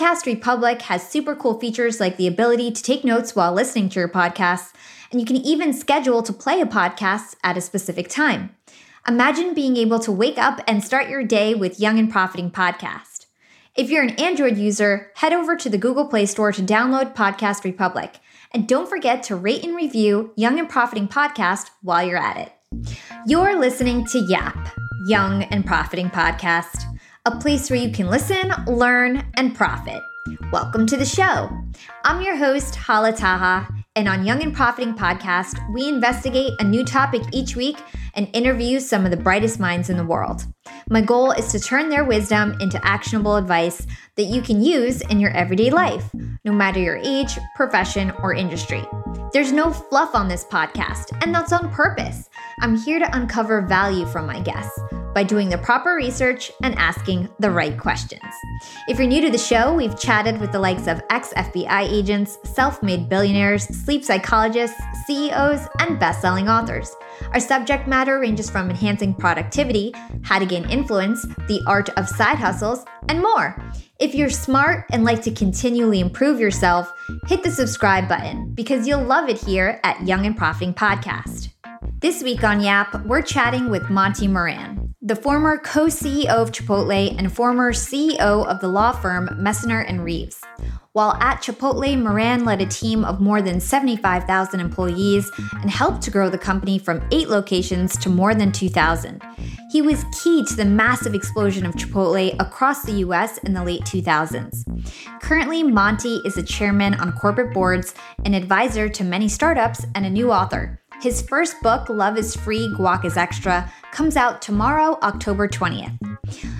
Podcast Republic has super cool features like the ability to take notes while listening to your podcasts, and you can even schedule to play a podcast at a specific time. Imagine being able to wake up and start your day with Young and Profiting Podcast. If you're an Android user, head over to the Google Play Store to download Podcast Republic. And don't forget to rate and review Young and Profiting Podcast while you're at it. You're listening to YAP, Young and Profiting Podcast a place where you can listen, learn, and profit. Welcome to the show. I'm your host, Hala Taha, and on Young and Profiting Podcast, we investigate a new topic each week and interview some of the brightest minds in the world. My goal is to turn their wisdom into actionable advice that you can use in your everyday life, no matter your age, profession, or industry. There's no fluff on this podcast, and that's on purpose. I'm here to uncover value from my guests by doing the proper research and asking the right questions. If you're new to the show, we've chatted with the likes of ex FBI agents, self made billionaires, sleep psychologists, CEOs, and best selling authors. Our subject matter ranges from enhancing productivity, how to gain influence, the art of side hustles, and more. If you're smart and like to continually improve yourself, hit the subscribe button because you'll love it here at Young and Profiting Podcast. This week on Yap, we're chatting with Monty Moran the former co CEO of Chipotle and former CEO of the law firm Messner and Reeves. While at Chipotle, Moran led a team of more than 75,000 employees and helped to grow the company from eight locations to more than 2,000. He was key to the massive explosion of Chipotle across the US in the late 2000s. Currently, Monty is a chairman on corporate boards, an advisor to many startups, and a new author. His first book, Love is Free, Guac is Extra, comes out tomorrow, October 20th.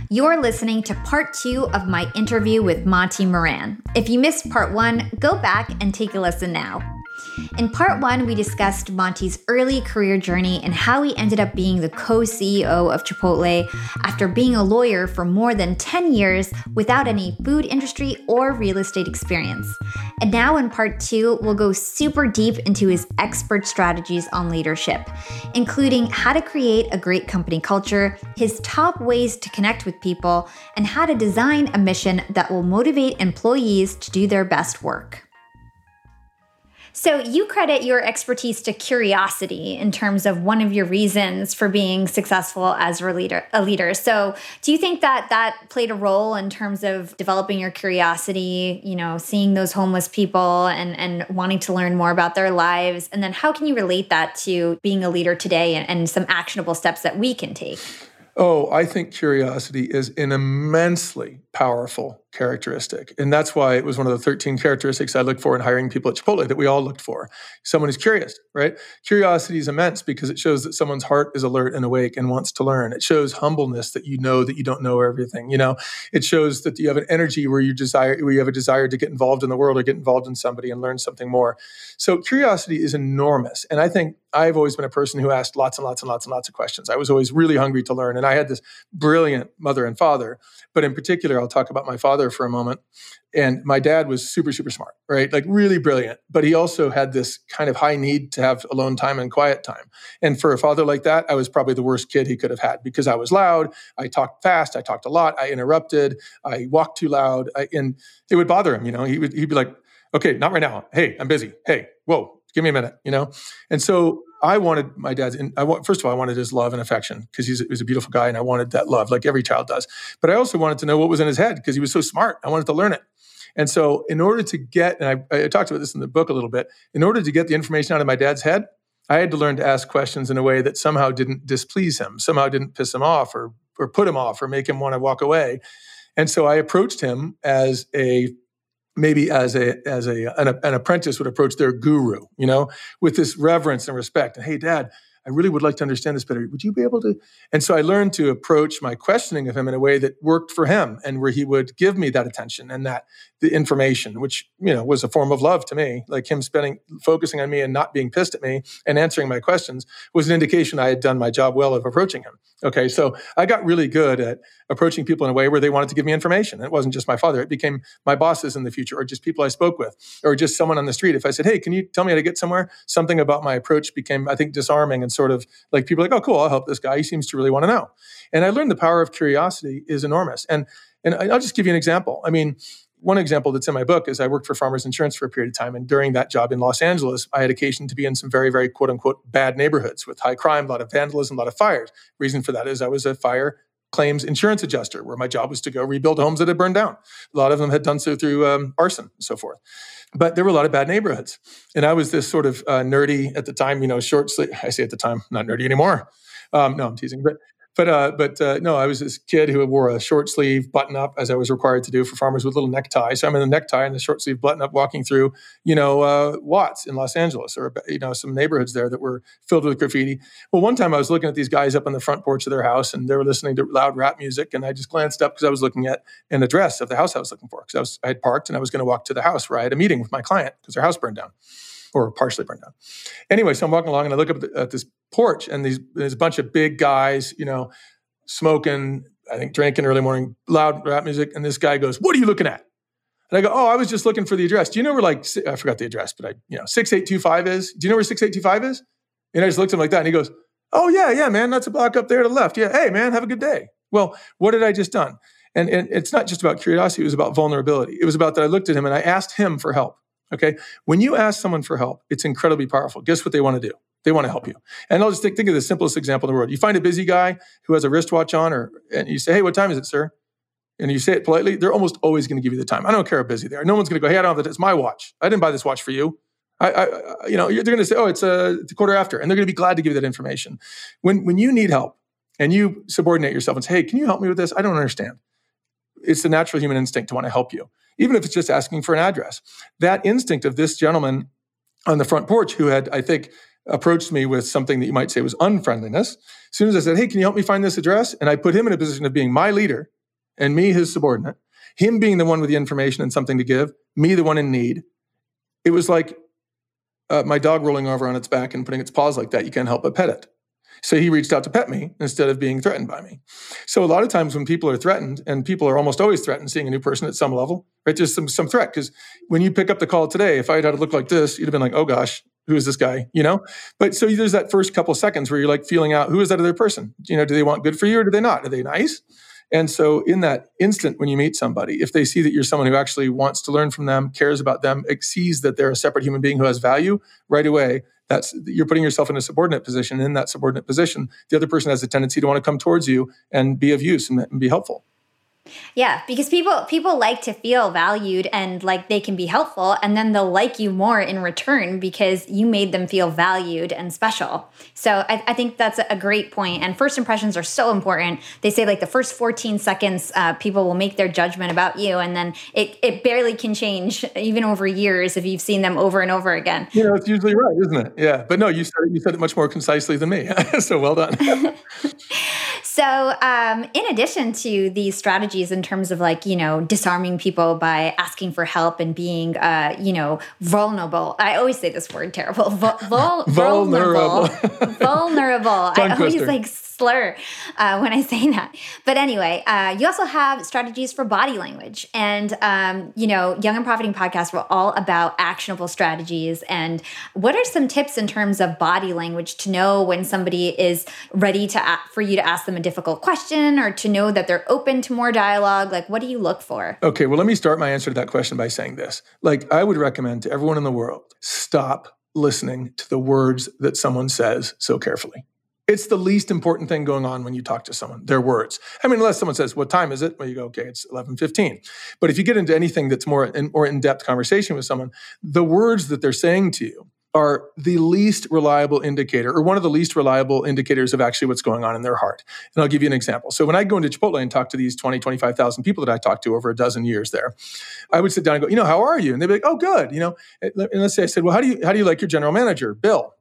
You're listening to part two of my interview with Monty Moran. If you missed part one, go back and take a listen now. In part one, we discussed Monty's early career journey and how he ended up being the co CEO of Chipotle after being a lawyer for more than 10 years without any food industry or real estate experience. And now in part two, we'll go super deep into his expert strategies on leadership, including how to create a great company culture, his top ways to connect with people, and how to design a mission that will motivate employees to do their best work. So you credit your expertise to curiosity in terms of one of your reasons for being successful as a leader. A leader. So do you think that that played a role in terms of developing your curiosity? You know, seeing those homeless people and and wanting to learn more about their lives, and then how can you relate that to being a leader today and, and some actionable steps that we can take? Oh, I think curiosity is an immensely powerful characteristic. And that's why it was one of the 13 characteristics I looked for in hiring people at Chipotle that we all looked for. Someone who's curious, right? Curiosity is immense because it shows that someone's heart is alert and awake and wants to learn. It shows humbleness that you know that you don't know everything. You know, it shows that you have an energy where you desire where you have a desire to get involved in the world or get involved in somebody and learn something more. So curiosity is enormous. And I think I've always been a person who asked lots and lots and lots and lots of questions. I was always really hungry to learn. And I had this brilliant mother and father, but in particular, I'll talk about my father for a moment. And my dad was super, super smart, right? Like really brilliant. But he also had this kind of high need to have alone time and quiet time. And for a father like that, I was probably the worst kid he could have had because I was loud. I talked fast. I talked a lot. I interrupted. I walked too loud. I, and it would bother him. You know, he would, he'd be like, okay, not right now. Hey, I'm busy. Hey, whoa, give me a minute, you know? And so I wanted my dad's. In, I first of all, I wanted his love and affection because he's he was a beautiful guy, and I wanted that love, like every child does. But I also wanted to know what was in his head because he was so smart. I wanted to learn it. And so, in order to get, and I, I talked about this in the book a little bit, in order to get the information out of my dad's head, I had to learn to ask questions in a way that somehow didn't displease him, somehow didn't piss him off, or or put him off, or make him want to walk away. And so I approached him as a maybe as a as a an, an, apprentice would approach their guru you know with this reverence and respect. And hey dad I really would like to understand this better. Would you be able to? And so I learned to approach my questioning of him in a way that worked for him and where he would give me that attention and that the information, which, you know, was a form of love to me. Like him spending, focusing on me and not being pissed at me and answering my questions was an indication I had done my job well of approaching him. Okay. So I got really good at approaching people in a way where they wanted to give me information. It wasn't just my father. It became my bosses in the future or just people I spoke with or just someone on the street. If I said, Hey, can you tell me how to get somewhere? Something about my approach became, I think, disarming and sort of like people like, oh, cool, I'll help this guy. He seems to really want to know. And I learned the power of curiosity is enormous. And and I'll just give you an example. I mean, One example that's in my book is I worked for Farmers Insurance for a period of time. And during that job in Los Angeles, I had occasion to be in some very, very quote unquote bad neighborhoods with high crime, a lot of vandalism, a lot of fires. Reason for that is I was a fire claims insurance adjuster, where my job was to go rebuild homes that had burned down. A lot of them had done so through um, arson and so forth. But there were a lot of bad neighborhoods. And I was this sort of uh, nerdy at the time, you know, short sleeve. I say at the time, not nerdy anymore. Um, no, I'm teasing. But but uh, but uh, no, I was this kid who wore a short sleeve button up as I was required to do for farmers with little necktie. So I'm in the necktie and the short sleeve button up, walking through you know uh, Watts in Los Angeles or you know some neighborhoods there that were filled with graffiti. Well, one time I was looking at these guys up on the front porch of their house and they were listening to loud rap music, and I just glanced up because I was looking at an address of the house I was looking for because I was I had parked and I was going to walk to the house where I had a meeting with my client because their house burned down or partially burned down. Anyway, so I'm walking along and I look up at, this porch and these there's a bunch of big guys, you know smoking, I think drinking early morning, loud rap music. And this guy goes, What are you looking at? And I go, Oh, I was just looking for the address. Do you know where like, I forgot the address, but I, you know, 6825 is? Do you know where 6825 is? And I just looked at him like that. And he goes, Oh, yeah, yeah, man. That's a block up there to the left. Yeah. Hey, man, have a good day. Well, what did I just done? And, and it's not just about curiosity, it was about vulnerability. It was about that I looked at him and I asked him for help. Okay. When you ask someone for help, it's incredibly powerful. Guess what they want to do? They want to help you. And I'll just think, think of the simplest example in the world. You find a busy guy who has a wristwatch on, or and you say, "Hey, what time is it, sir?" And you say it politely. They're almost always going to give you the time. I don't care how busy they are. No one's going to go, "Hey, I don't have the. It's my watch. I didn't buy this watch for you." I, I you know, they're going to say, "Oh, it's a, it's a quarter after," and they're going to be glad to give you that information. When when you need help and you subordinate yourself and say, "Hey, can you help me with this? I don't understand." It's the natural human instinct to want to help you, even if it's just asking for an address. That instinct of this gentleman on the front porch who had, I think, approached me with something that you might say was unfriendliness. As soon as I said, Hey, can you help me find this address? And I put him in a position of being my leader and me his subordinate, him being the one with the information and something to give, me the one in need. It was like uh, my dog rolling over on its back and putting its paws like that. You can't help but pet it. So he reached out to pet me instead of being threatened by me. So a lot of times when people are threatened, and people are almost always threatened seeing a new person at some level, right? There's some some threat because when you pick up the call today, if I had had to look like this, you'd have been like, "Oh gosh, who is this guy you know but so there's that first couple seconds where you're like feeling out who is that other person you know do they want good for you or do they not are they nice and so in that instant when you meet somebody if they see that you're someone who actually wants to learn from them cares about them sees that they're a separate human being who has value right away that's you're putting yourself in a subordinate position in that subordinate position the other person has a tendency to want to come towards you and be of use and, and be helpful yeah, because people people like to feel valued and like they can be helpful and then they'll like you more in return because you made them feel valued and special. So I, I think that's a great point. And first impressions are so important. They say like the first 14 seconds, uh, people will make their judgment about you and then it, it barely can change even over years if you've seen them over and over again. You know, it's usually right, isn't it? Yeah. But no, you said it, you said it much more concisely than me. so well done. so um, in addition to these strategies in terms of like you know disarming people by asking for help and being uh, you know vulnerable. I always say this word terrible. Vul- vul- vulnerable. vulnerable. I always like slur uh, when I say that. But anyway, uh, you also have strategies for body language. And, um, you know, Young and Profiting podcast were all about actionable strategies. And what are some tips in terms of body language to know when somebody is ready to for you to ask them a difficult question or to know that they're open to more dialogue? Like, what do you look for? Okay, well, let me start my answer to that question by saying this. Like, I would recommend to everyone in the world stop listening to the words that someone says so carefully. It's the least important thing going on when you talk to someone, their words. I mean, unless someone says, What time is it? Well, you go, Okay, it's 11:15. But if you get into anything that's more in, more in-depth conversation with someone, the words that they're saying to you are the least reliable indicator or one of the least reliable indicators of actually what's going on in their heart. And I'll give you an example. So when I go into Chipotle and talk to these 20, 25,000 people that I talked to over a dozen years there, I would sit down and go, you know, how are you? And they'd be like, oh, good. You know, and let's say I said, well, how do you, how do you like your general manager, Bill?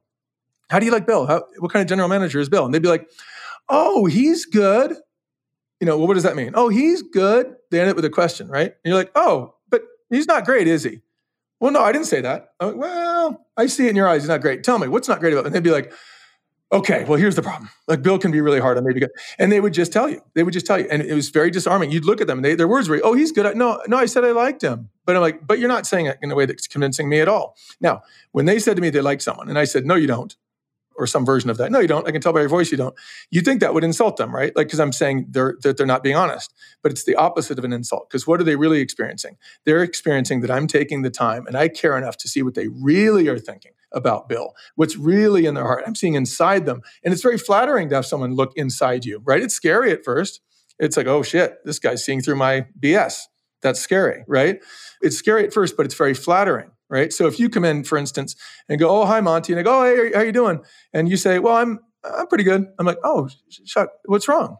How do you like Bill? How, what kind of general manager is Bill? And they'd be like, oh, he's good. You know, well, what does that mean? Oh, he's good. They end it with a question, right? And you're like, oh, but he's not great, is he? Well, no, I didn't say that. Like, well, I see it in your eyes. He's not great. Tell me, what's not great about it. And they'd be like, okay, well, here's the problem. Like Bill can be really hard on maybe good. And they would just tell you. They would just tell you. And it was very disarming. You'd look at them and they, their words were, oh, he's good. At, No, no, I said I liked him. But I'm like, but you're not saying it in a way that's convincing me at all. Now, when they said to me they liked someone, and I said, no, you don't or some version of that. No, you don't. I can tell by your voice you don't. You think that would insult them, right? Like, because I'm saying they're, that they're not being honest. But it's the opposite of an insult. Because what are they really experiencing? They're experiencing that I'm taking the time and I care enough to see what they really are thinking about Bill, what's really in their heart. I'm seeing inside them. And it's very flattering to have someone look inside you, right? It's scary at first. It's like, oh shit, this guy's seeing through my BS. That's scary, right? It's scary at first, but it's very flattering, right? So if you come in, for instance, and go, "Oh, hi, Monty," and I go, "Oh, hey, how you doing?" and you say, "Well, I'm I'm pretty good," I'm like, "Oh, shut. What's wrong?"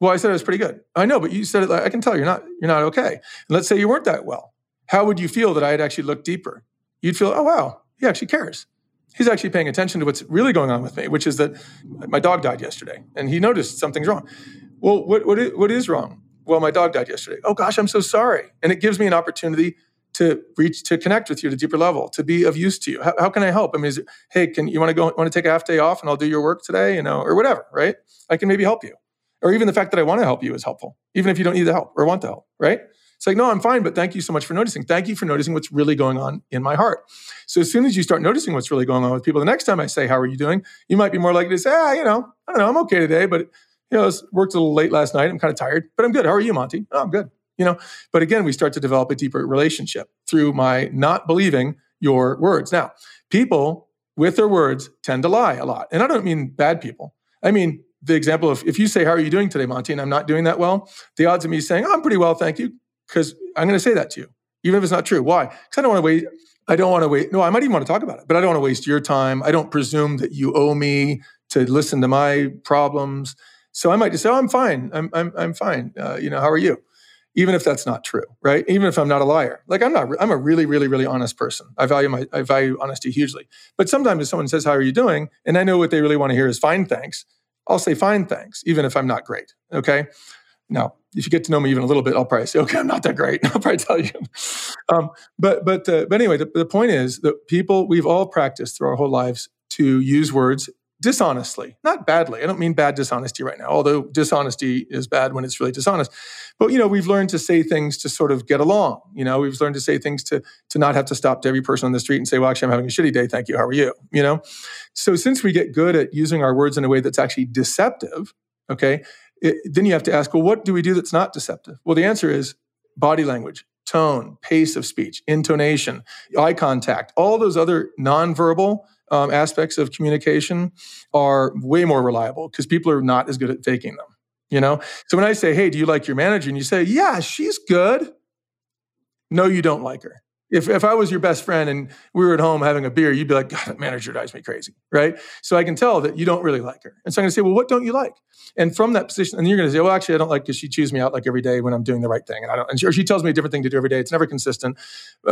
Well, I said it was pretty good. I know, but you said it. Like, I can tell you're not you're not okay. And let's say you weren't that well. How would you feel that I had actually looked deeper? You'd feel, "Oh, wow, he actually cares." He's actually paying attention to what's really going on with me, which is that my dog died yesterday, and he noticed something's wrong. Well, what what what is wrong? well, my dog died yesterday. Oh gosh, I'm so sorry. And it gives me an opportunity to reach to connect with you at a deeper level, to be of use to you. How, how can I help? I mean, is hey, can you want to go want to take a half day off and I'll do your work today, you know, or whatever, right? I can maybe help you. Or even the fact that I want to help you is helpful, even if you don't need the help or want the help, right? It's like, no, I'm fine, but thank you so much for noticing. Thank you for noticing what's really going on in my heart. So as soon as you start noticing what's really going on with people, the next time I say, How are you doing? You might be more likely to say, Ah, you know, I don't know, I'm okay today, but you know, I worked a little late last night. I'm kind of tired, but I'm good. How are you, Monty? Oh, I'm good. You know, but again, we start to develop a deeper relationship through my not believing your words. Now, people with their words tend to lie a lot. And I don't mean bad people. I mean, the example of if you say, How are you doing today, Monty? And I'm not doing that well, the odds of me saying, oh, I'm pretty well, thank you, because I'm going to say that to you, even if it's not true. Why? Because I don't want to wait. I don't want to wait. No, I might even want to talk about it, but I don't want to waste your time. I don't presume that you owe me to listen to my problems. So I might just say, "Oh, I'm fine. I'm I'm I'm fine. Uh, you know, how are you?" Even if that's not true, right? Even if I'm not a liar, like I'm not. I'm a really, really, really honest person. I value my I value honesty hugely. But sometimes if someone says, "How are you doing?" and I know what they really want to hear is "Fine, thanks," I'll say "Fine, thanks," even if I'm not great. Okay. Now, if you get to know me even a little bit, I'll probably say, "Okay, I'm not that great." I'll probably tell you. Um, but but uh, but anyway, the, the point is that people we've all practiced through our whole lives to use words dishonestly, not badly. I don't mean bad dishonesty right now, although dishonesty is bad when it's really dishonest. But you know, we've learned to say things to sort of get along. You know, we've learned to say things to to not have to stop to every person on the street and say, "Well, actually, I'm having a shitty day. Thank you. How are you?" You know. So since we get good at using our words in a way that's actually deceptive, okay, it, then you have to ask, well, what do we do that's not deceptive? Well, the answer is body language, tone, pace of speech, intonation, eye contact, all those other nonverbal um, aspects of communication are way more reliable because people are not as good at faking them. You know, so when I say, "Hey, do you like your manager?" and you say, "Yeah, she's good," no, you don't like her. If, if I was your best friend and we were at home having a beer, you'd be like, God, that manager drives me crazy, right? So I can tell that you don't really like her. And so I'm going to say, well, what don't you like? And from that position, and you're going to say, well, actually, I don't like because she chews me out like every day when I'm doing the right thing. And I don't, and she, or she tells me a different thing to do every day. It's never consistent.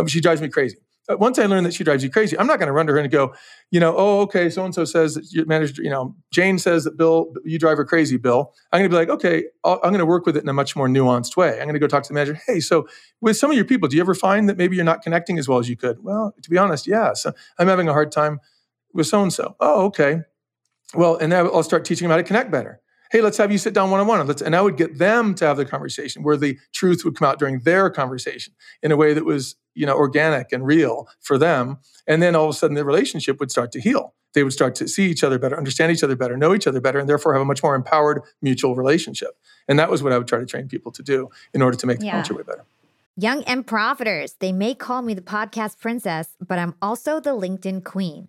She drives me crazy. Uh, once I learn that she drives you crazy, I'm not going to run to her and go, you know, oh, okay, so and so says that your manager, you know, Jane says that Bill, you drive her crazy, Bill. I'm going to be like, okay, i am going to work with it in a much more nuanced way. I'm going to go talk to the manager. Hey, so with some of your people, do you ever find that maybe you're not connecting as well as you could? Well, to be honest, yeah. So I'm having a hard time with so and so. Oh, okay. Well, and then I'll start teaching them how to connect better hey, let's have you sit down one on one. And I would get them to have the conversation where the truth would come out during their conversation in a way that was, you know, organic and real for them. And then all of a sudden the relationship would start to heal. They would start to see each other better, understand each other better, know each other better, and therefore have a much more empowered mutual relationship. And that was what I would try to train people to do in order to make the yeah. culture way better. Young and profiters, they may call me the podcast princess, but I'm also the LinkedIn queen.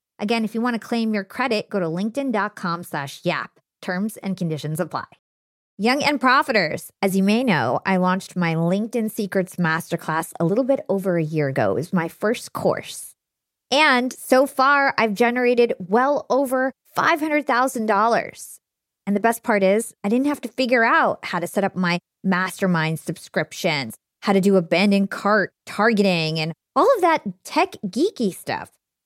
Again, if you want to claim your credit, go to linkedin.com slash YAP. Terms and conditions apply. Young and Profiters, as you may know, I launched my LinkedIn Secrets Masterclass a little bit over a year ago. It was my first course. And so far, I've generated well over $500,000. And the best part is, I didn't have to figure out how to set up my mastermind subscriptions, how to do abandoned cart targeting, and all of that tech geeky stuff.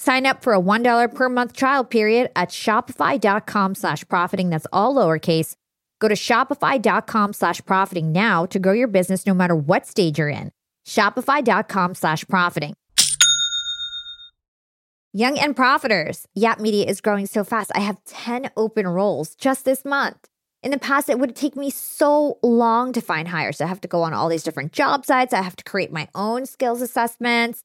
Sign up for a $1 per month trial period at shopify.com slash profiting. That's all lowercase. Go to shopify.com slash profiting now to grow your business no matter what stage you're in. Shopify.com slash profiting. Young and Profiters. Yap Media is growing so fast. I have 10 open roles just this month. In the past, it would take me so long to find hires. I have to go on all these different job sites. I have to create my own skills assessments.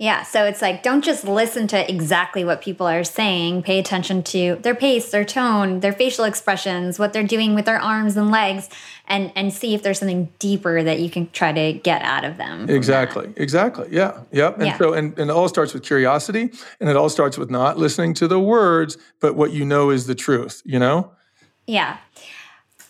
Yeah. So it's like, don't just listen to exactly what people are saying. Pay attention to their pace, their tone, their facial expressions, what they're doing with their arms and legs, and, and see if there's something deeper that you can try to get out of them. Exactly. That. Exactly. Yeah. Yep. And Yeah. so, and, and it all starts with curiosity and it all starts with not listening to the words, but what you know is the truth, you know? Yeah.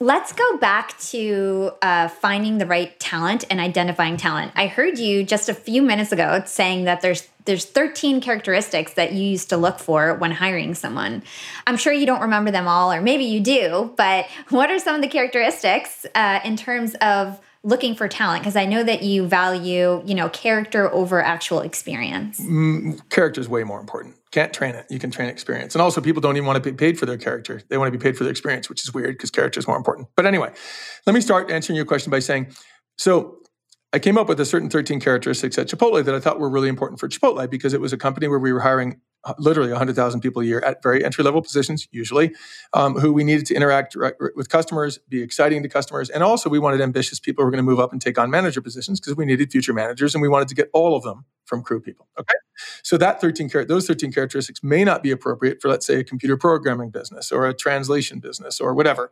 Let's go back to uh, finding the right talent and identifying talent. I heard you just a few minutes ago saying that there's there's 13 characteristics that you used to look for when hiring someone. I'm sure you don't remember them all, or maybe you do. But what are some of the characteristics uh, in terms of looking for talent? Because I know that you value you know character over actual experience. Character is way more important. Can't train it. You can train experience. And also, people don't even want to be paid for their character. They want to be paid for their experience, which is weird because character is more important. But anyway, let me start answering your question by saying so I came up with a certain 13 characteristics at Chipotle that I thought were really important for Chipotle because it was a company where we were hiring literally 100,000 people a year at very entry level positions, usually, um, who we needed to interact with customers, be exciting to customers. And also, we wanted ambitious people who were going to move up and take on manager positions because we needed future managers and we wanted to get all of them from crew people. Okay. So, that 13 char- those 13 characteristics may not be appropriate for, let's say, a computer programming business or a translation business or whatever.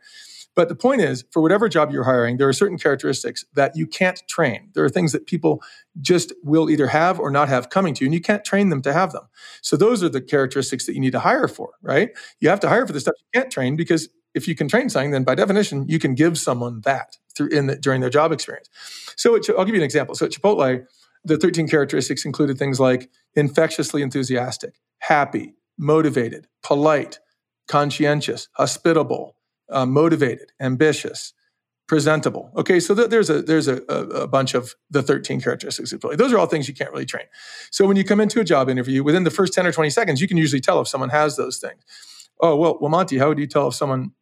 But the point is, for whatever job you're hiring, there are certain characteristics that you can't train. There are things that people just will either have or not have coming to you, and you can't train them to have them. So those are the characteristics that you need to hire for, right? You have to hire for the stuff you can't train because if you can train something, then by definition, you can give someone that through in the, during their job experience. So it, I'll give you an example. So at Chipotle, the 13 characteristics included things like infectiously enthusiastic, happy, motivated, polite, conscientious, hospitable, uh, motivated, ambitious, presentable. Okay, so th- there's a there's a, a, a, bunch of the 13 characteristics of Those are all things you can't really train. So when you come into a job interview, within the first 10 or 20 seconds, you can usually tell if someone has those things. Oh well, well, Monty, how would you tell if someone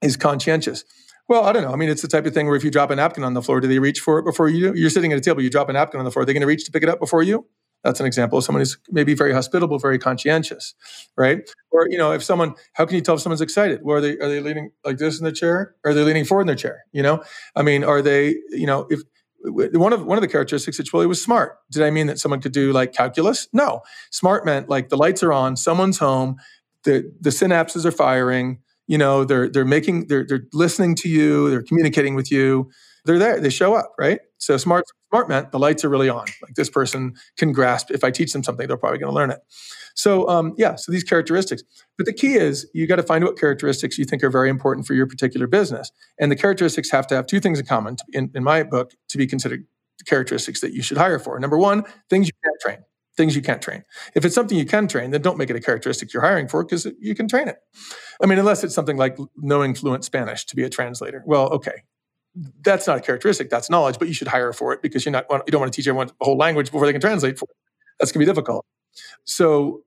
is conscientious? Well, I don't know. I mean, it's the type of thing where if you drop a napkin on the floor, do they reach for it before you? You're sitting at a table, you drop a napkin on the floor, are they going to reach to pick it up before you? That's an example of someone who's maybe very hospitable, very conscientious, right? Or you know, if someone, how can you tell if someone's excited? Well, are they are they leaning like this in their chair? Or are they leaning forward in their chair? You know, I mean, are they? You know, if one of one of the characteristics at Chipotle was smart. Did I mean that someone could do like calculus? No, smart meant like the lights are on, someone's home, the the synapses are firing. You know, they're they're making they're they're listening to you, they're communicating with you. They're there. They show up, right? So smart smart meant the lights are really on. Like this person can grasp. If I teach them something, they're probably going to learn it. So um, yeah, so these characteristics. But the key is you got to find what characteristics you think are very important for your particular business, and the characteristics have to have two things in common. To, in, in my book, to be considered characteristics that you should hire for. Number one, things you can't train. Things you can't train. If it's something you can train, then don't make it a characteristic you're hiring for because you can train it. I mean, unless it's something like knowing fluent Spanish to be a translator. Well, okay, that's not a characteristic that's knowledge but you should hire for it because you're not you don't want to teach everyone the whole language before they can translate for it. That's going to be difficult. So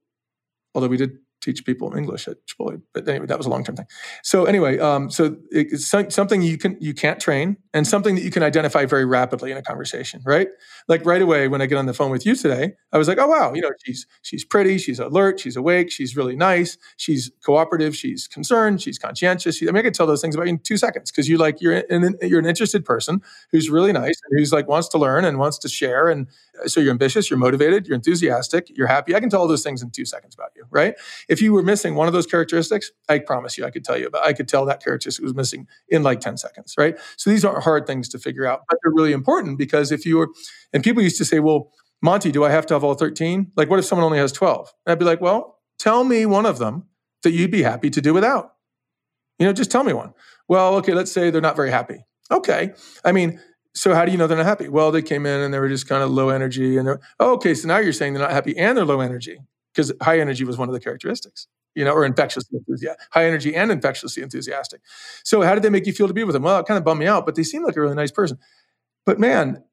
although we did teach people English at Chipotle. But anyway, that was a long term thing. So anyway, um, so it's something you can you can't train, and something that you can identify very rapidly in a conversation, right? Like right away when I get on the phone with you today, I was like, oh wow, you know, she's she's pretty, she's alert, she's awake, she's really nice, she's cooperative, she's concerned, she's conscientious. She, I mean, I could tell those things about you in two seconds because you like you're an, you're an interested person who's really nice and who's like wants to learn and wants to share, and so you're ambitious, you're motivated, you're enthusiastic, you're happy. I can tell all those things in two seconds about you, right? If you were missing one of those characteristics, I promise you, I could tell you about. I could tell that characteristic was missing in like ten seconds, right? So these aren't hard things to figure out, but they're really important because if you were, and people used to say, well, Monty, do I have to have all 13? Like, what if someone only has 12? And I'd be like, well, tell me one of them that you'd be happy to do without. You know, just tell me one. Well, okay, let's say they're not very happy. Okay. I mean, so how do you know they're not happy? Well, they came in and they were just kind of low energy and they're, oh, okay, so now you're saying they're not happy and they're low energy because high energy was one of the characteristics, you know, or infectious enthusiastic, high energy and infectiously enthusiastic. So how did they make you feel to be with them? Well, it kind of bummed me out, but they seemed like a really nice person. But man,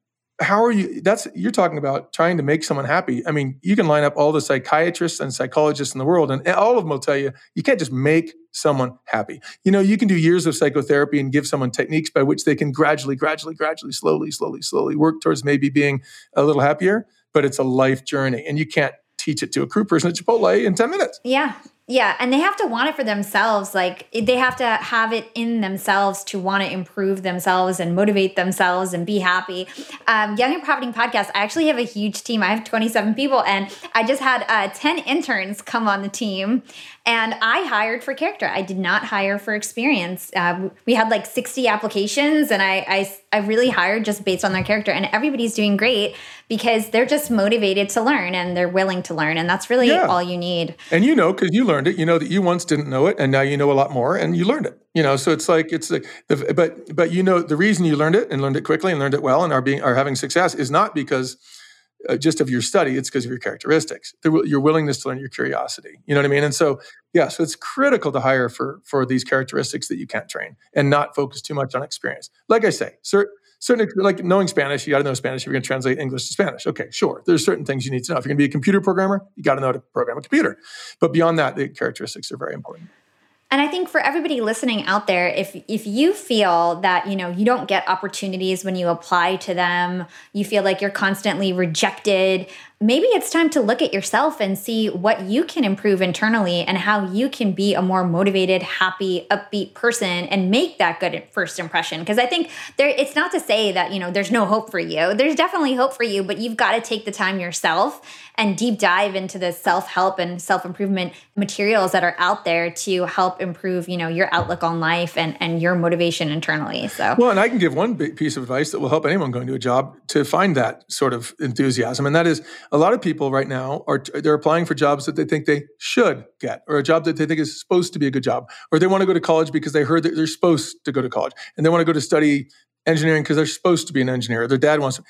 how are you that's you're talking about trying to make someone happy i mean you can line up all the psychiatrists and psychologists in the world and all of them will tell you you can't just make someone happy you know you can do years of psychotherapy and give someone techniques by which they can gradually gradually gradually slowly slowly slowly work towards maybe being a little happier but it's a life journey and you can't teach it to a crew person at chipotle in 10 minutes yeah Yeah, and they have to want it for themselves. Like they have to have it in themselves to want to improve themselves and motivate themselves and be happy. Um, Young and Profiting podcast. I actually have a huge team. I have 27 people, and I just had uh, 10 interns come on the team. And I hired for character. I did not hire for experience. Uh, we had like 60 applications, and I, I I really hired just based on their character. And everybody's doing great because they're just motivated to learn and they're willing to learn. And that's really yeah. all you need. And you know, because you learned it, you know that you once didn't know it and now you know a lot more and you learned it. You know, so it's like it's like the, but but you know the reason you learned it and learned it quickly and learned it well and are being are having success is not because uh, just of your study, it's because of your characteristics, the, your willingness to learn, your curiosity. You know what I mean? And so, yeah, so it's critical to hire for for these characteristics that you can't train and not focus too much on experience. Like I say, certain certain like knowing Spanish, you got to know Spanish if you're going to translate English to Spanish. Okay, sure. There's certain things you need to know. If you're going to be a computer programmer, you got to know how to program a computer. But beyond that, the characteristics are very important. And I think for everybody listening out there, if if you feel that you know you don't get opportunities when you apply to them, you feel like you're constantly rejected, maybe it's time to look at yourself and see what you can improve internally and how you can be a more motivated, happy, upbeat person and make that good first impression. Because I think there it's not to say that, you know, there's no hope for you. There's definitely hope for you, but you've got to take the time yourself and deep dive into the self-help and self-improvement materials that are out there to help improve, you know, your outlook on life and and your motivation internally. So Well, and I can give one piece of advice that will help anyone going to a job to find that sort of enthusiasm and that is a lot of people right now are they're applying for jobs that they think they should get or a job that they think is supposed to be a good job or they want to go to college because they heard that they're supposed to go to college and they want to go to study engineering because they're supposed to be an engineer their dad wants to.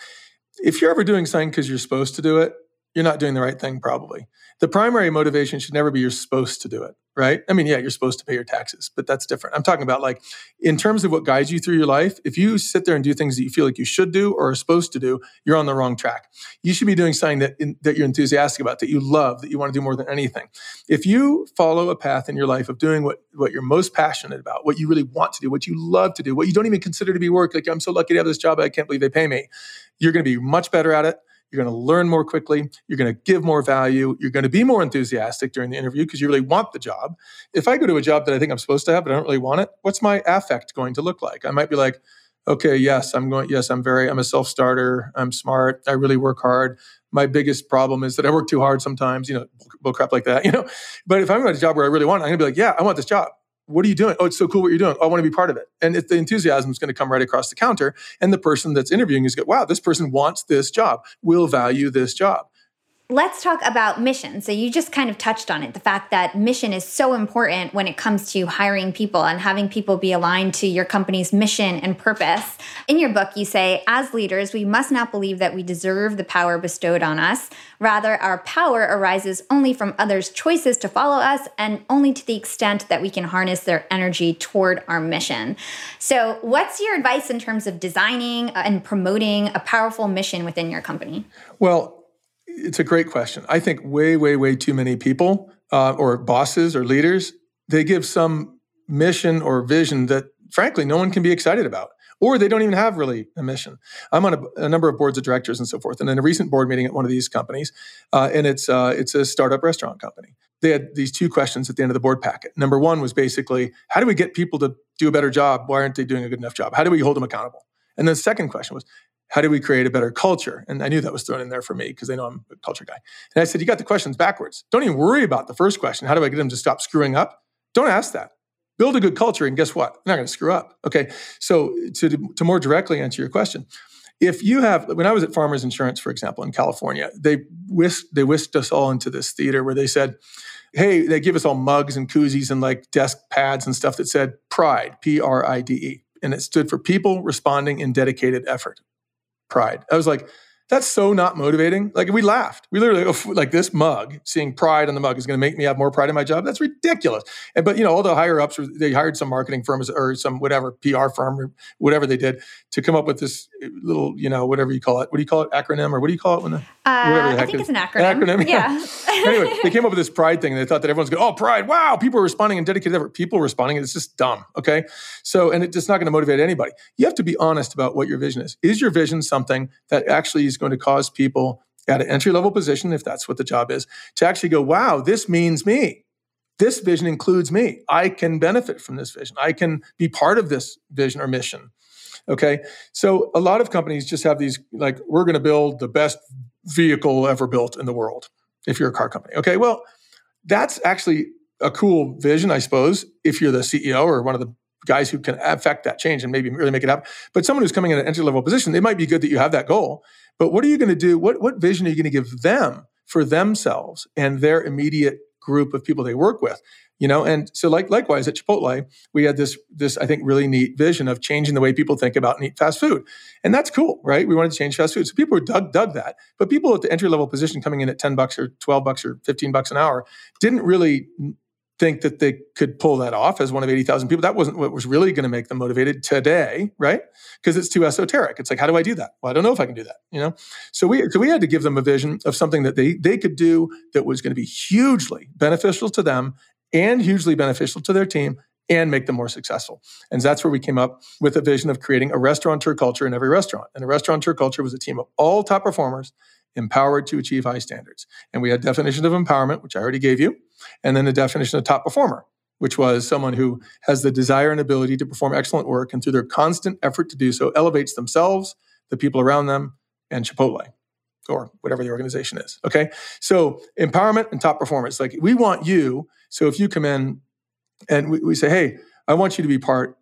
if you're ever doing something because you're supposed to do it you're not doing the right thing probably the primary motivation should never be you're supposed to do it right? I mean, yeah, you're supposed to pay your taxes, but that's different. I'm talking about like in terms of what guides you through your life, if you sit there and do things that you feel like you should do or are supposed to do, you're on the wrong track. You should be doing something that in, that you're enthusiastic about, that you love, that you want to do more than anything. If you follow a path in your life of doing what what you're most passionate about, what you really want to do, what you love to do, what you don't even consider to be work, like I'm so lucky to have this job, I can't believe they pay me. You're going to be much better at it you're going to learn more quickly. You're going to give more value. You're going to be more enthusiastic during the interview because you really want the job. If I go to a job that I think I'm supposed to have, but I don't really want it, what's my affect going to look like? I might be like, okay, yes, I'm going, yes, I'm very, I'm a self starter. I'm smart. I really work hard. My biggest problem is that I work too hard sometimes, you know, bull crap like that, you know. But if I'm at a job where I really want it, I'm going to be like, yeah, I want this job what are you doing? Oh, it's so cool what you're doing. Oh, I want to be part of it. And the enthusiasm is going to come right across the counter. And the person that's interviewing is go, wow, this person wants this job, will value this job. Let's talk about mission. So, you just kind of touched on it the fact that mission is so important when it comes to hiring people and having people be aligned to your company's mission and purpose. In your book, you say, as leaders, we must not believe that we deserve the power bestowed on us. Rather, our power arises only from others' choices to follow us and only to the extent that we can harness their energy toward our mission. So, what's your advice in terms of designing and promoting a powerful mission within your company? Well, it's a great question. I think way, way, way too many people uh, or bosses or leaders they give some mission or vision that, frankly, no one can be excited about, or they don't even have really a mission. I'm on a, a number of boards of directors and so forth, and in a recent board meeting at one of these companies, uh, and it's uh, it's a startup restaurant company. They had these two questions at the end of the board packet. Number one was basically, how do we get people to do a better job? Why aren't they doing a good enough job? How do we hold them accountable? And the second question was, how do we create a better culture? And I knew that was thrown in there for me because they know I'm a culture guy. And I said, you got the questions backwards. Don't even worry about the first question. How do I get them to stop screwing up? Don't ask that. Build a good culture, and guess what? They're not going to screw up. Okay. So to, to more directly answer your question, if you have when I was at Farmers Insurance, for example, in California, they whisked they whisked us all into this theater where they said, Hey, they give us all mugs and koozies and like desk pads and stuff that said pride, P R I D E. And it stood for people responding in dedicated effort pride. I was like, that's so not motivating. Like we laughed. We literally like this mug, seeing pride on the mug is going to make me have more pride in my job. That's ridiculous. And but you know, all the higher ups, they hired some marketing firms or some whatever PR firm or whatever they did to come up with this little, you know, whatever you call it. What do you call it? Acronym or what do you call it when the uh, I think it's an acronym. An acronym. Yeah. anyway, they came up with this pride thing. And they thought that everyone's going, oh, pride. Wow, people are responding and dedicated effort. People are responding. It's just dumb. Okay. So, and it's not going to motivate anybody. You have to be honest about what your vision is. Is your vision something that actually is going to cause people at an entry level position, if that's what the job is, to actually go, wow, this means me. this vision includes me. I can benefit from this vision. I can be part of this vision or mission. Okay. So a lot of companies just have these like, we're going to build the best vehicle ever built in the world if you're a car company. Okay. Well, that's actually a cool vision, I suppose, if you're the CEO or one of the guys who can affect that change and maybe really make it happen. But someone who's coming in an entry level position, it might be good that you have that goal. But what are you going to do? What, what vision are you going to give them for themselves and their immediate group of people they work with? You know, and so like likewise at Chipotle, we had this this I think really neat vision of changing the way people think about and eat fast food, and that's cool, right? We wanted to change fast food, so people were dug dug that. But people at the entry level position coming in at ten bucks or twelve bucks or fifteen bucks an hour didn't really think that they could pull that off as one of 80,000 people. That wasn't what was really going to make them motivated today, right? Because it's too esoteric. It's like, how do I do that? Well, I don't know if I can do that, you know? So we, so we had to give them a vision of something that they, they could do that was going to be hugely beneficial to them and hugely beneficial to their team and make them more successful. And that's where we came up with a vision of creating a restaurateur culture in every restaurant. And a restaurateur culture was a team of all top performers empowered to achieve high standards. And we had definition of empowerment, which I already gave you, and then the definition of top performer, which was someone who has the desire and ability to perform excellent work and through their constant effort to do so elevates themselves, the people around them, and Chipotle or whatever the organization is. Okay. So empowerment and top performance. Like we want you. So if you come in and we, we say, hey, I want you to be part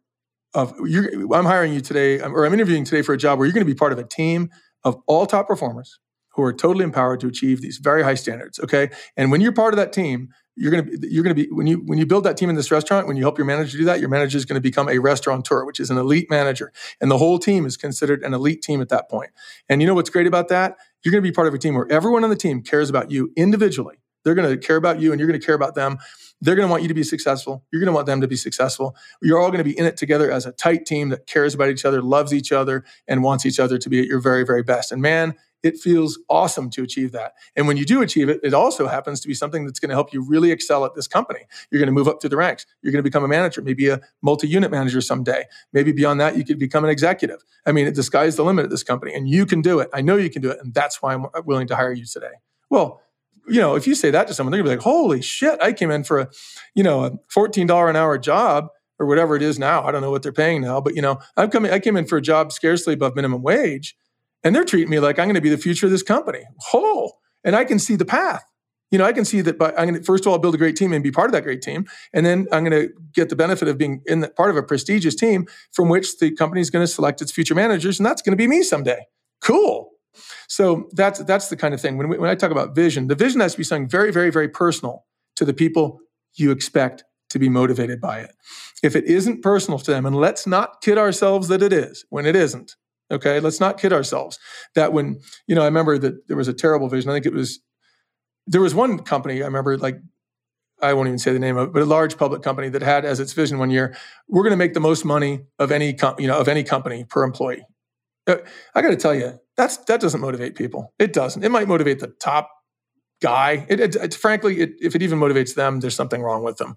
of I'm hiring you today, or I'm interviewing today for a job where you're going to be part of a team of all top performers who are totally empowered to achieve these very high standards. Okay. And when you're part of that team, you're to be, you're to be when you when you build that team in this restaurant when you help your manager do that your manager is going to become a restaurateur which is an elite manager and the whole team is considered an elite team at that point. point and you know what's great about that you're going to be part of a team where everyone on the team cares about you individually they're going to care about you and you're going to care about them they're going to want you to be successful you're going to want them to be successful you're all going to be in it together as a tight team that cares about each other loves each other and wants each other to be at your very very best and man it feels awesome to achieve that. And when you do achieve it, it also happens to be something that's going to help you really excel at this company. You're going to move up through the ranks. You're going to become a manager, maybe a multi unit manager someday. Maybe beyond that, you could become an executive. I mean, the sky's the limit at this company, and you can do it. I know you can do it. And that's why I'm willing to hire you today. Well, you know, if you say that to someone, they're gonna be like, holy shit, I came in for a, you know, a $14 an hour job or whatever it is now. I don't know what they're paying now, but you know, I've come I came in for a job scarcely above minimum wage and they're treating me like I'm going to be the future of this company. Whole. And I can see the path. You know, I can see that by, I'm going to, first of all, build a great team and be part of that great team. And then I'm going to get the benefit of being in the, part of a prestigious team from which the company is going to select its future managers. And that's going to be me someday. Cool. So that's, that's the kind of thing. When, we, when I talk about vision, the vision has to be something very, very, very personal to the people you expect to be motivated by it. If it isn't personal to them, and let's not kid ourselves that it is when it isn't, Okay, let's not kid ourselves. That when you know, I remember that there was a terrible vision. I think it was there was one company I remember like I won't even say the name of it, but a large public company that had as its vision one year, we're going to make the most money of any com- you know of any company per employee. Uh, I got to tell you, that's that doesn't motivate people. It doesn't. It might motivate the top guy. It, it, it frankly, it, if it even motivates them, there's something wrong with them.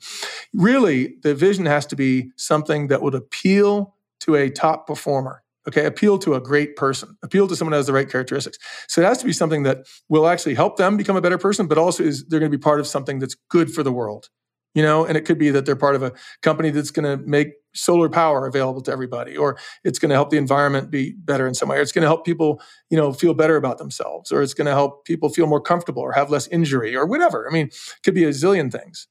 Really, the vision has to be something that would appeal to a top performer Okay, appeal to a great person, appeal to someone who has the right characteristics. So it has to be something that will actually help them become a better person, but also is they're going to be part of something that's good for the world. You know, and it could be that they're part of a company that's going to make solar power available to everybody, or it's going to help the environment be better in some way, or it's going to help people, you know, feel better about themselves, or it's going to help people feel more comfortable or have less injury or whatever. I mean, it could be a zillion things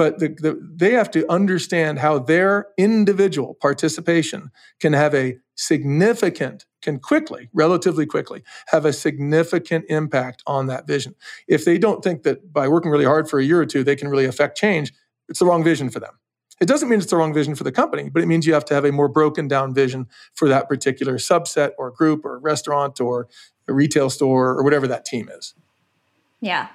but the, the, they have to understand how their individual participation can have a significant can quickly relatively quickly have a significant impact on that vision. If they don't think that by working really hard for a year or two they can really affect change it's the wrong vision for them. It doesn't mean it's the wrong vision for the company but it means you have to have a more broken down vision for that particular subset or group or restaurant or a retail store or whatever that team is. Yeah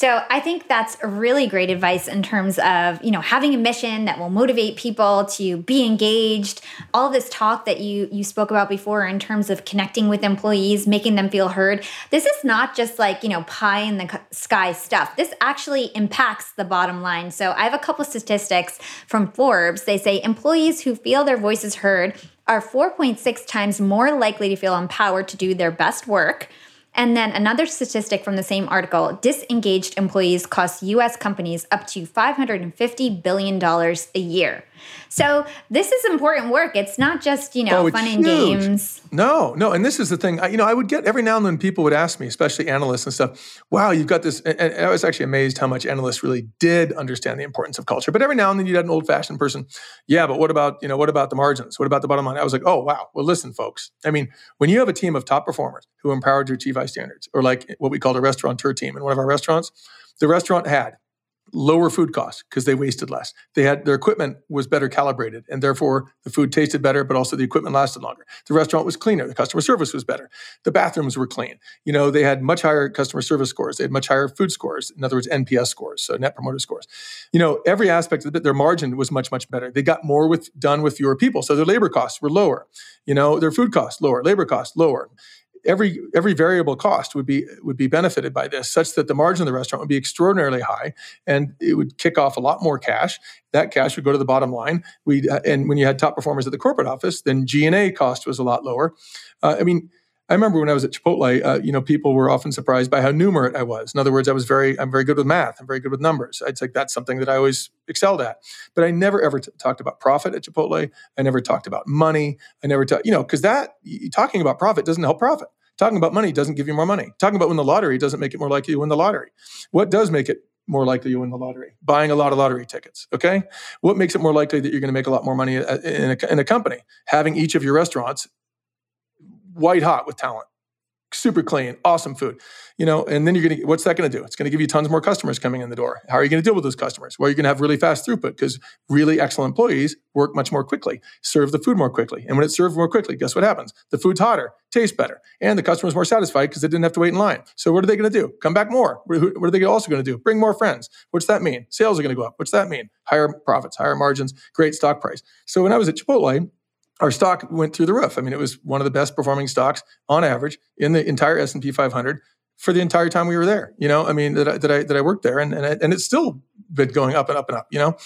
so I think that's really great advice in terms of, you know, having a mission that will motivate people to be engaged. All this talk that you you spoke about before in terms of connecting with employees, making them feel heard. This is not just like, you know, pie in the sky stuff. This actually impacts the bottom line. So I have a couple statistics from Forbes. They say employees who feel their voices heard are 4.6 times more likely to feel empowered to do their best work And then another statistic from the same article disengaged employees cost US companies up to $550 billion a year. So this is important work. It's not just, you know, oh, fun and games. No, no. And this is the thing, I, you know, I would get every now and then people would ask me, especially analysts and stuff, wow, you've got this. And, I was actually amazed how much analysts really did understand the importance of culture. But every now and then you'd have an old fashioned person, yeah, but what about, you know, what about the margins? What about the bottom line? I was like, oh, wow. Well, listen, folks. I mean, when you have a team of top performers who empowered to achieve high standards, or like what we called a restaurateur team in one of our restaurants, the restaurant had lower food costs because they wasted less. They had their equipment was better calibrated and therefore the food tasted better, but also the equipment lasted longer. The restaurant was cleaner. The customer service was better. The bathrooms were clean. You know, they had much higher customer service scores. They had much higher food scores. In other words, NPS scores, so net promoter scores. You know, every aspect of it, their margin was much, much better. They got more with done with fewer people. So their labor costs were lower. You know, their food costs lower, labor costs lower every every variable cost would be would be benefited by this such that the margin of the restaurant would be extraordinarily high and it would kick off a lot more cash. That cash would go to the bottom line. We and when you had top performers at the corporate office then g&a cost was a lot lower. Uh, i mean I remember when I was at Chipotle, uh, you know, people were often surprised by how numerate I was. In other words, I was very, I'm very good with math. I'm very good with numbers. I'd say that's something that I always excelled at. But I never ever t- talked about profit at Chipotle. I never talked about money. I never talked, you know, because that talking about profit doesn't help profit. Talking about money doesn't give you more money. Talking about win the lottery doesn't make it more likely you win the lottery. What does make it more likely you win the lottery? Buying a lot of lottery tickets. Okay. What makes it more likely that you're going to make a lot more money uh, in a, in a company? Having each of your restaurants white hot with talent super clean, awesome food. You know, and then you're gonna what's that gonna do? It's gonna give you tons more customers coming in the door. How are you gonna deal with those customers? Well, you're gonna have really fast throughput because really excellent employees work much more quickly, serve the food more quickly. And when it's served more quickly, guess what happens? The food's hotter, tastes better, and the customer's more satisfied because they didn't have to wait in line. So what are they gonna do? Come back more. What are they also gonna do? Bring more friends. What's that mean? Sales are gonna go up. What's that mean? Higher profits, higher margins, great stock price. So when I was at Chipotle, our stock went through the roof. I mean, it was one of the best performing stocks on average in the entire S and P 500 for the entire time we were there. You know, I mean, that I, that I that I worked there, and and, and it's still been going up and up and up. You know,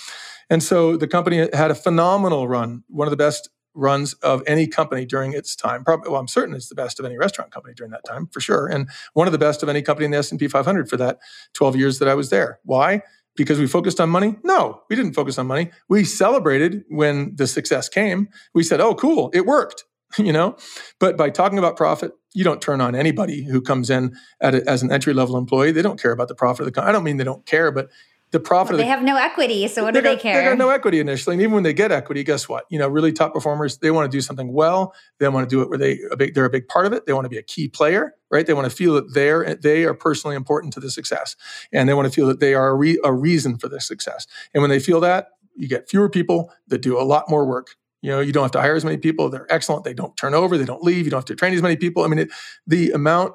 and so the company had a phenomenal run, one of the best runs of any company during its time. Probably, well, I'm certain it's the best of any restaurant company during that time for sure, and one of the best of any company in the S and P 500 for that 12 years that I was there. Why? Because we focused on money? No, we didn't focus on money. We celebrated when the success came. We said, "Oh, cool, it worked." you know, but by talking about profit, you don't turn on anybody who comes in a, as an entry level employee. They don't care about the profit of the company. I don't mean they don't care, but the profit. Well, they the, have no equity, so what do they care? They got no equity initially, and even when they get equity, guess what? You know, really top performers, they want to do something well. They want to do it where they a big, they're a big part of it. They want to be a key player, right? They want to feel that they're they are personally important to the success, and they want to feel that they are a, re, a reason for the success. And when they feel that, you get fewer people that do a lot more work you know, you don't have to hire as many people. They're excellent. They don't turn over. They don't leave. You don't have to train as many people. I mean, it, the amount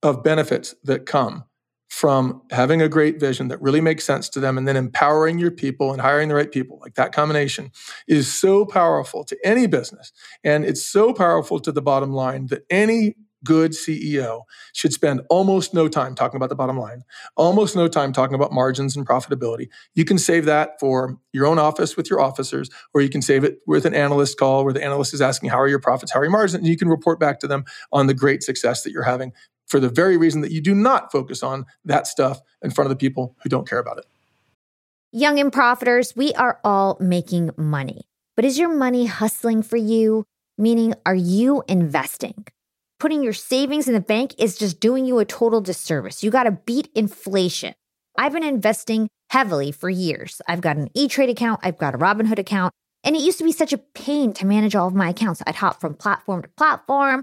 of benefits that come from having a great vision that really makes sense to them and then empowering your people and hiring the right people like that combination is so powerful to any business and it's so powerful to the bottom line that any good CEO should spend almost no time talking about the bottom line, almost no time talking about margins and profitability. You can save that for your own office with your officers, or you can save it with an analyst call where the analyst is asking, How are your profits? How are your margins? And you can report back to them on the great success that you're having for the very reason that you do not focus on that stuff in front of the people who don't care about it. Young and profiters, we are all making money. But is your money hustling for you? Meaning, are you investing? Putting your savings in the bank is just doing you a total disservice. You got to beat inflation. I've been investing heavily for years. I've got an E Trade account, I've got a Robinhood account, and it used to be such a pain to manage all of my accounts. I'd hop from platform to platform.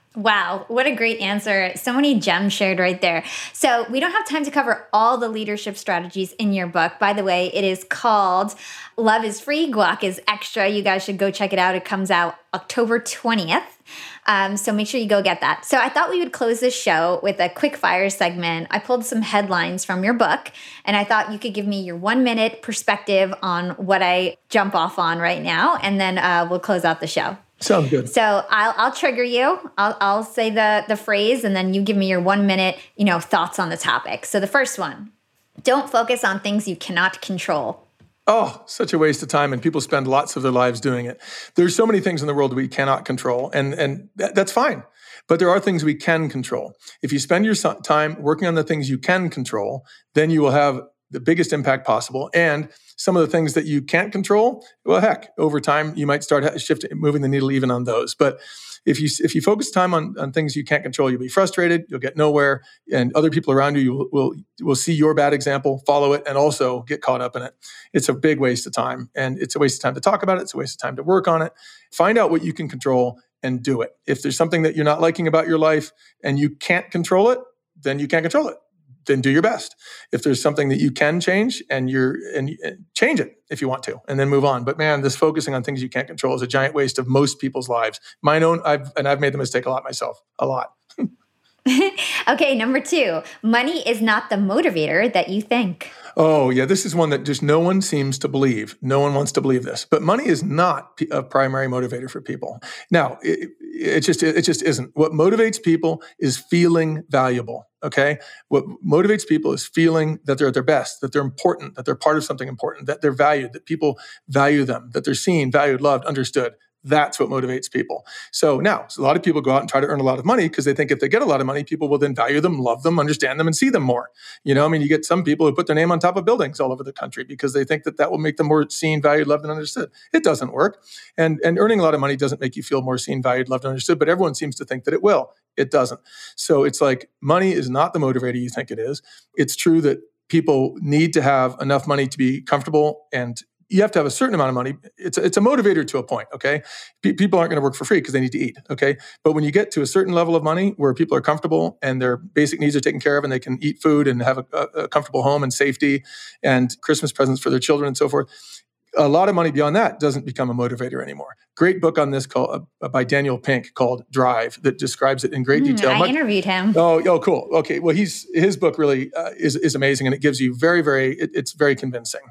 Wow, what a great answer. So many gems shared right there. So, we don't have time to cover all the leadership strategies in your book. By the way, it is called Love is Free, Guac is Extra. You guys should go check it out. It comes out October 20th. Um, so, make sure you go get that. So, I thought we would close this show with a quick fire segment. I pulled some headlines from your book, and I thought you could give me your one minute perspective on what I jump off on right now, and then uh, we'll close out the show. Sounds good. So I'll I'll trigger you. I'll I'll say the the phrase and then you give me your 1 minute, you know, thoughts on the topic. So the first one. Don't focus on things you cannot control. Oh, such a waste of time and people spend lots of their lives doing it. There's so many things in the world we cannot control and and that's fine. But there are things we can control. If you spend your time working on the things you can control, then you will have the biggest impact possible. And some of the things that you can't control, well, heck, over time you might start shifting, moving the needle even on those. But if you if you focus time on, on things you can't control, you'll be frustrated, you'll get nowhere, and other people around you will, will will see your bad example, follow it, and also get caught up in it. It's a big waste of time, and it's a waste of time to talk about it. It's a waste of time to work on it. Find out what you can control and do it. If there's something that you're not liking about your life and you can't control it, then you can't control it then do your best. If there's something that you can change and you're and, and, change it if you want to, and then move on. But man, this focusing on things you can't control is a giant waste of most people's lives. Mine own, I've and I've made the mistake a lot myself, a lot. okay, number two, money is not the motivator that you think. Oh, yeah, this is one that just no one seems to believe. No one wants to believe this. But money is not a primary motivator for people. Now, it, it just it just isn't. What motivates people is feeling valuable, okay? What motivates people is feeling that they're at their best, that they're important, that they're part of something important, that they're valued, that people value them, that they're seen, valued, loved, understood. That's what motivates people. So now, so a lot of people go out and try to earn a lot of money because they think if they get a lot of money, people will then value them, love them, understand them, and see them more. You know, I mean, you get some people who put their name on top of buildings all over the country because they think that that will make them more seen, valued, loved, and understood. It doesn't work. And and earning a lot of money doesn't make you feel more seen, valued, loved, and understood. But everyone seems to think that it will. It doesn't. So it's like money is not the motivator you think it is. It's true that people need to have enough money to be comfortable and you have to have a certain amount of money. It's a, it's a motivator to a point, okay? P- people aren't going to work for free because they need to eat, okay? But when you get to a certain level of money where people are comfortable and their basic needs are taken care of and they can eat food and have a, a comfortable home and safety and Christmas presents for their children and so forth, a lot of money beyond that doesn't become a motivator anymore. Great book on this called uh, by Daniel Pink called Drive that describes it in great mm, detail. I Much, interviewed him. Oh, oh, cool. Okay, well, he's his book really uh, is is amazing, and it gives you very, very. It, it's very convincing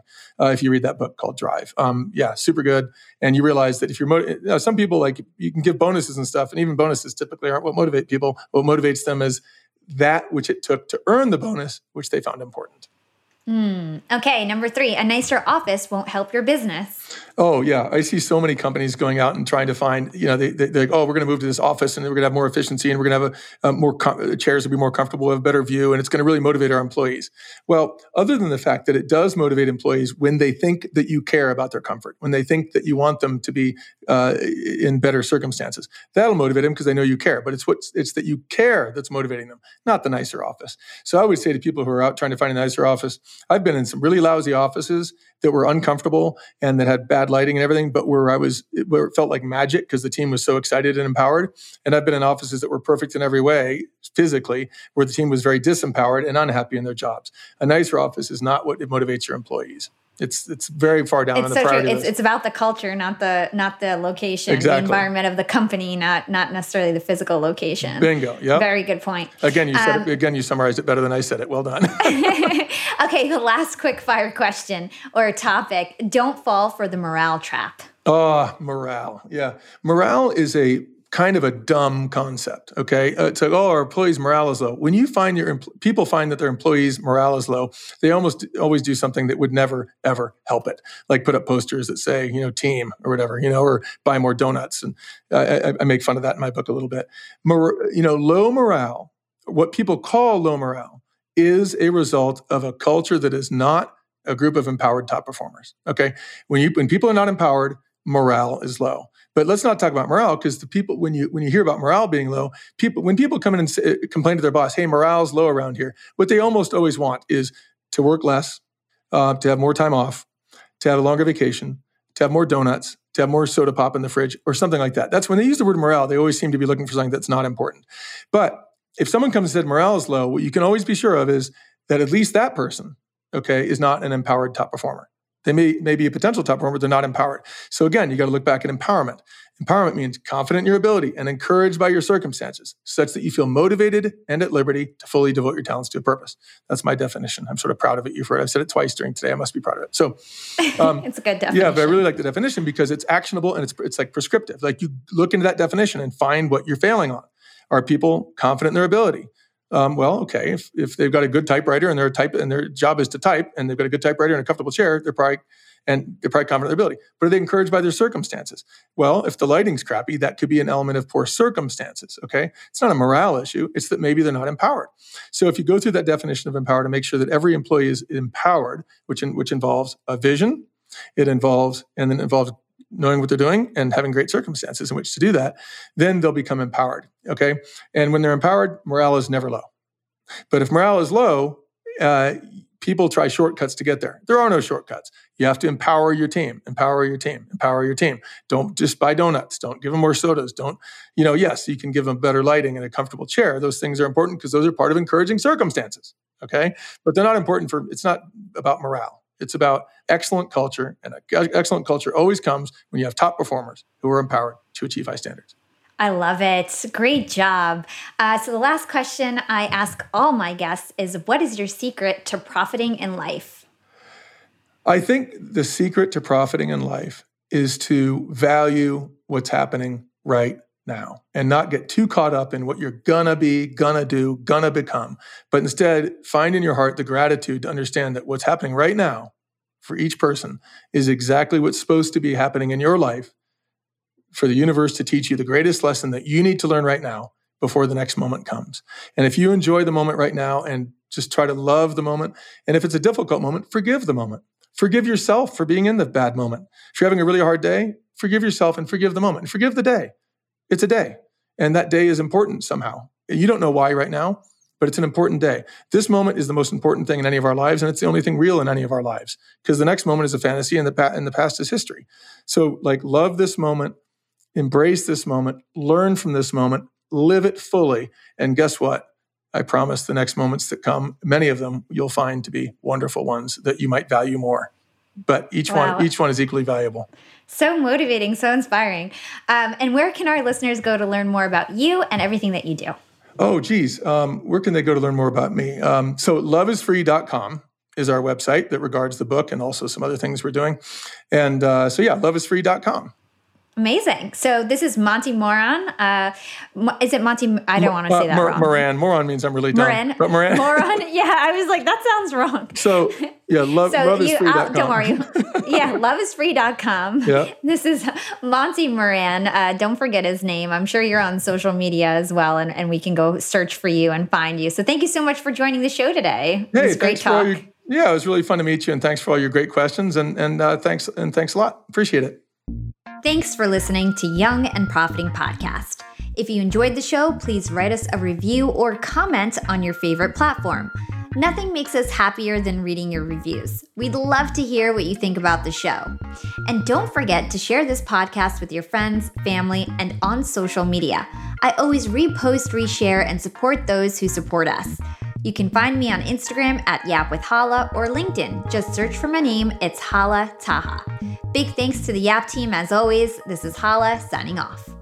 uh, if you read that book called Drive. Um, yeah, super good. And you realize that if you're you know, some people like you can give bonuses and stuff, and even bonuses typically aren't what motivate people. What motivates them is that which it took to earn the bonus, which they found important. Hmm. Okay, number three, a nicer office won't help your business. Oh yeah, I see so many companies going out and trying to find, you know, they, they, are like, oh, we're going to move to this office and we're going to have more efficiency and we're going to have a, a more com- chairs will be more comfortable, have a better view, and it's going to really motivate our employees. Well, other than the fact that it does motivate employees when they think that you care about their comfort, when they think that you want them to be uh, in better circumstances, that'll motivate them because they know you care. But it's what it's that you care that's motivating them, not the nicer office. So I would say to people who are out trying to find a nicer office I've been in some really lousy offices that were uncomfortable and that had bad lighting and everything, but where I was, where it felt like magic because the team was so excited and empowered. And I've been in offices that were perfect in every way physically, where the team was very disempowered and unhappy in their jobs. A nicer office is not what motivates your employees. It's it's very far down it's on the so priority true. It's, list. it's about the culture, not the not the location, exactly. the environment of the company, not not necessarily the physical location. Bingo. Yeah. Very good point. Again, you said um, it, again you summarized it better than I said it. Well done. okay, the last quick fire question or topic: Don't fall for the morale trap. Oh, morale. Yeah, morale is a kind of a dumb concept. Okay, uh, it's like oh, our employees' morale is low. When you find your empl- people find that their employees' morale is low, they almost always do something that would never ever help it, like put up posters that say you know team or whatever, you know, or buy more donuts. And I, I make fun of that in my book a little bit. Mor- you know, low morale, what people call low morale, is a result of a culture that is not a group of empowered top performers. Okay, when you when people are not empowered, morale is low. But let's not talk about morale because the people when you when you hear about morale being low, people when people come in and say, complain to their boss, "Hey, morale's low around here," what they almost always want is to work less, uh, to have more time off, to have a longer vacation, to have more donuts, to have more soda pop in the fridge, or something like that. That's when they use the word morale. They always seem to be looking for something that's not important. But if someone comes and said morale is low, what you can always be sure of is that at least that person, okay, is not an empowered top performer. They may, may be a potential top performer, but they're not empowered. So again, you got to look back at empowerment. Empowerment means confident in your ability and encouraged by your circumstances, such that you feel motivated and at liberty to fully devote your talents to a purpose. That's my definition. I'm sort of proud of it. You've heard I've said it twice during today. I must be proud of it. So um, it's a good definition. Yeah, but I really like the definition because it's actionable and it's it's like prescriptive. Like you look into that definition and find what you're failing on. Are people confident in their ability? Um, well, okay, if, if they've got a good typewriter and their type and their job is to type and they've got a good typewriter and a comfortable chair, they're probably and they're probably confident in their ability. But are they encouraged by their circumstances? Well, if the lighting's crappy, that could be an element of poor circumstances. Okay, it's not a morale issue; it's that maybe they're not empowered. So if you go through that definition of empowered to make sure that every employee is empowered, which in, which involves a vision, it involves and then involves knowing what they're doing and having great circumstances in which to do that, then they'll become empowered. Okay. And when they're empowered, morale is never low. But if morale is low, uh, people try shortcuts to get there. There are no shortcuts. You have to empower your team, empower your team, empower your team. Don't just buy donuts. Don't give them more sodas. Don't, you know, yes, you can give them better lighting and a comfortable chair. Those things are important because those are part of encouraging circumstances. Okay. But they're not important for, it's not about morale. It's about excellent culture, and excellent culture always comes when you have top performers who are empowered to achieve high standards. I love it. Great job. Uh, so, the last question I ask all my guests is What is your secret to profiting in life? I think the secret to profiting in life is to value what's happening right now and not get too caught up in what you're gonna be, gonna do, gonna become, but instead find in your heart the gratitude to understand that what's happening right now for each person is exactly what's supposed to be happening in your life for the universe to teach you the greatest lesson that you need to learn right now before the next moment comes. And if you enjoy the moment right now and just try to love the moment, and if it's a difficult moment, forgive the moment. Forgive yourself for being in the bad moment. If you're having a really hard day, forgive yourself and forgive the moment. And forgive the day. It's a day. And that day is important somehow. You don't know why right now, but it's an important day. This moment is the most important thing in any of our lives, and it's the only thing real in any of our lives because the next moment is a fantasy and the, pa- and the past is history. So, like, love this moment, embrace this moment, learn from this moment, live it fully. And guess what? I promise the next moments that come, many of them you'll find to be wonderful ones that you might value more. But each wow. one, each one is equally valuable. So motivating, so inspiring. Um, and where can our listeners go to learn more about you and everything that you do? Oh, geez. Um, where can they go to learn more about me? Um, so, loveisfree.com is our website that regards the book and also some other things we're doing. And uh, so, yeah, loveisfree.com. Amazing. So this is Monty Moran. Uh, is it Monty? I don't want to say that Mor- wrong. Moran. Moran means I'm really dumb. Moran. But Moran. Moran. Yeah, I was like, that sounds wrong. So yeah, love, so love is free. Uh, don't worry. yeah, loveisfree.com. Yeah. This is Monty Moran. Uh, don't forget his name. I'm sure you're on social media as well, and, and we can go search for you and find you. So thank you so much for joining the show today. Hey, it was great talk. Your, yeah, it was really fun to meet you, and thanks for all your great questions, and and uh, thanks and thanks a lot. Appreciate it. Thanks for listening to Young and Profiting Podcast. If you enjoyed the show, please write us a review or comment on your favorite platform. Nothing makes us happier than reading your reviews. We'd love to hear what you think about the show. And don't forget to share this podcast with your friends, family, and on social media. I always repost, reshare, and support those who support us. You can find me on Instagram at Yap with Hala or LinkedIn. Just search for my name, it's Hala Taha. Big thanks to the Yap team as always. This is Hala signing off.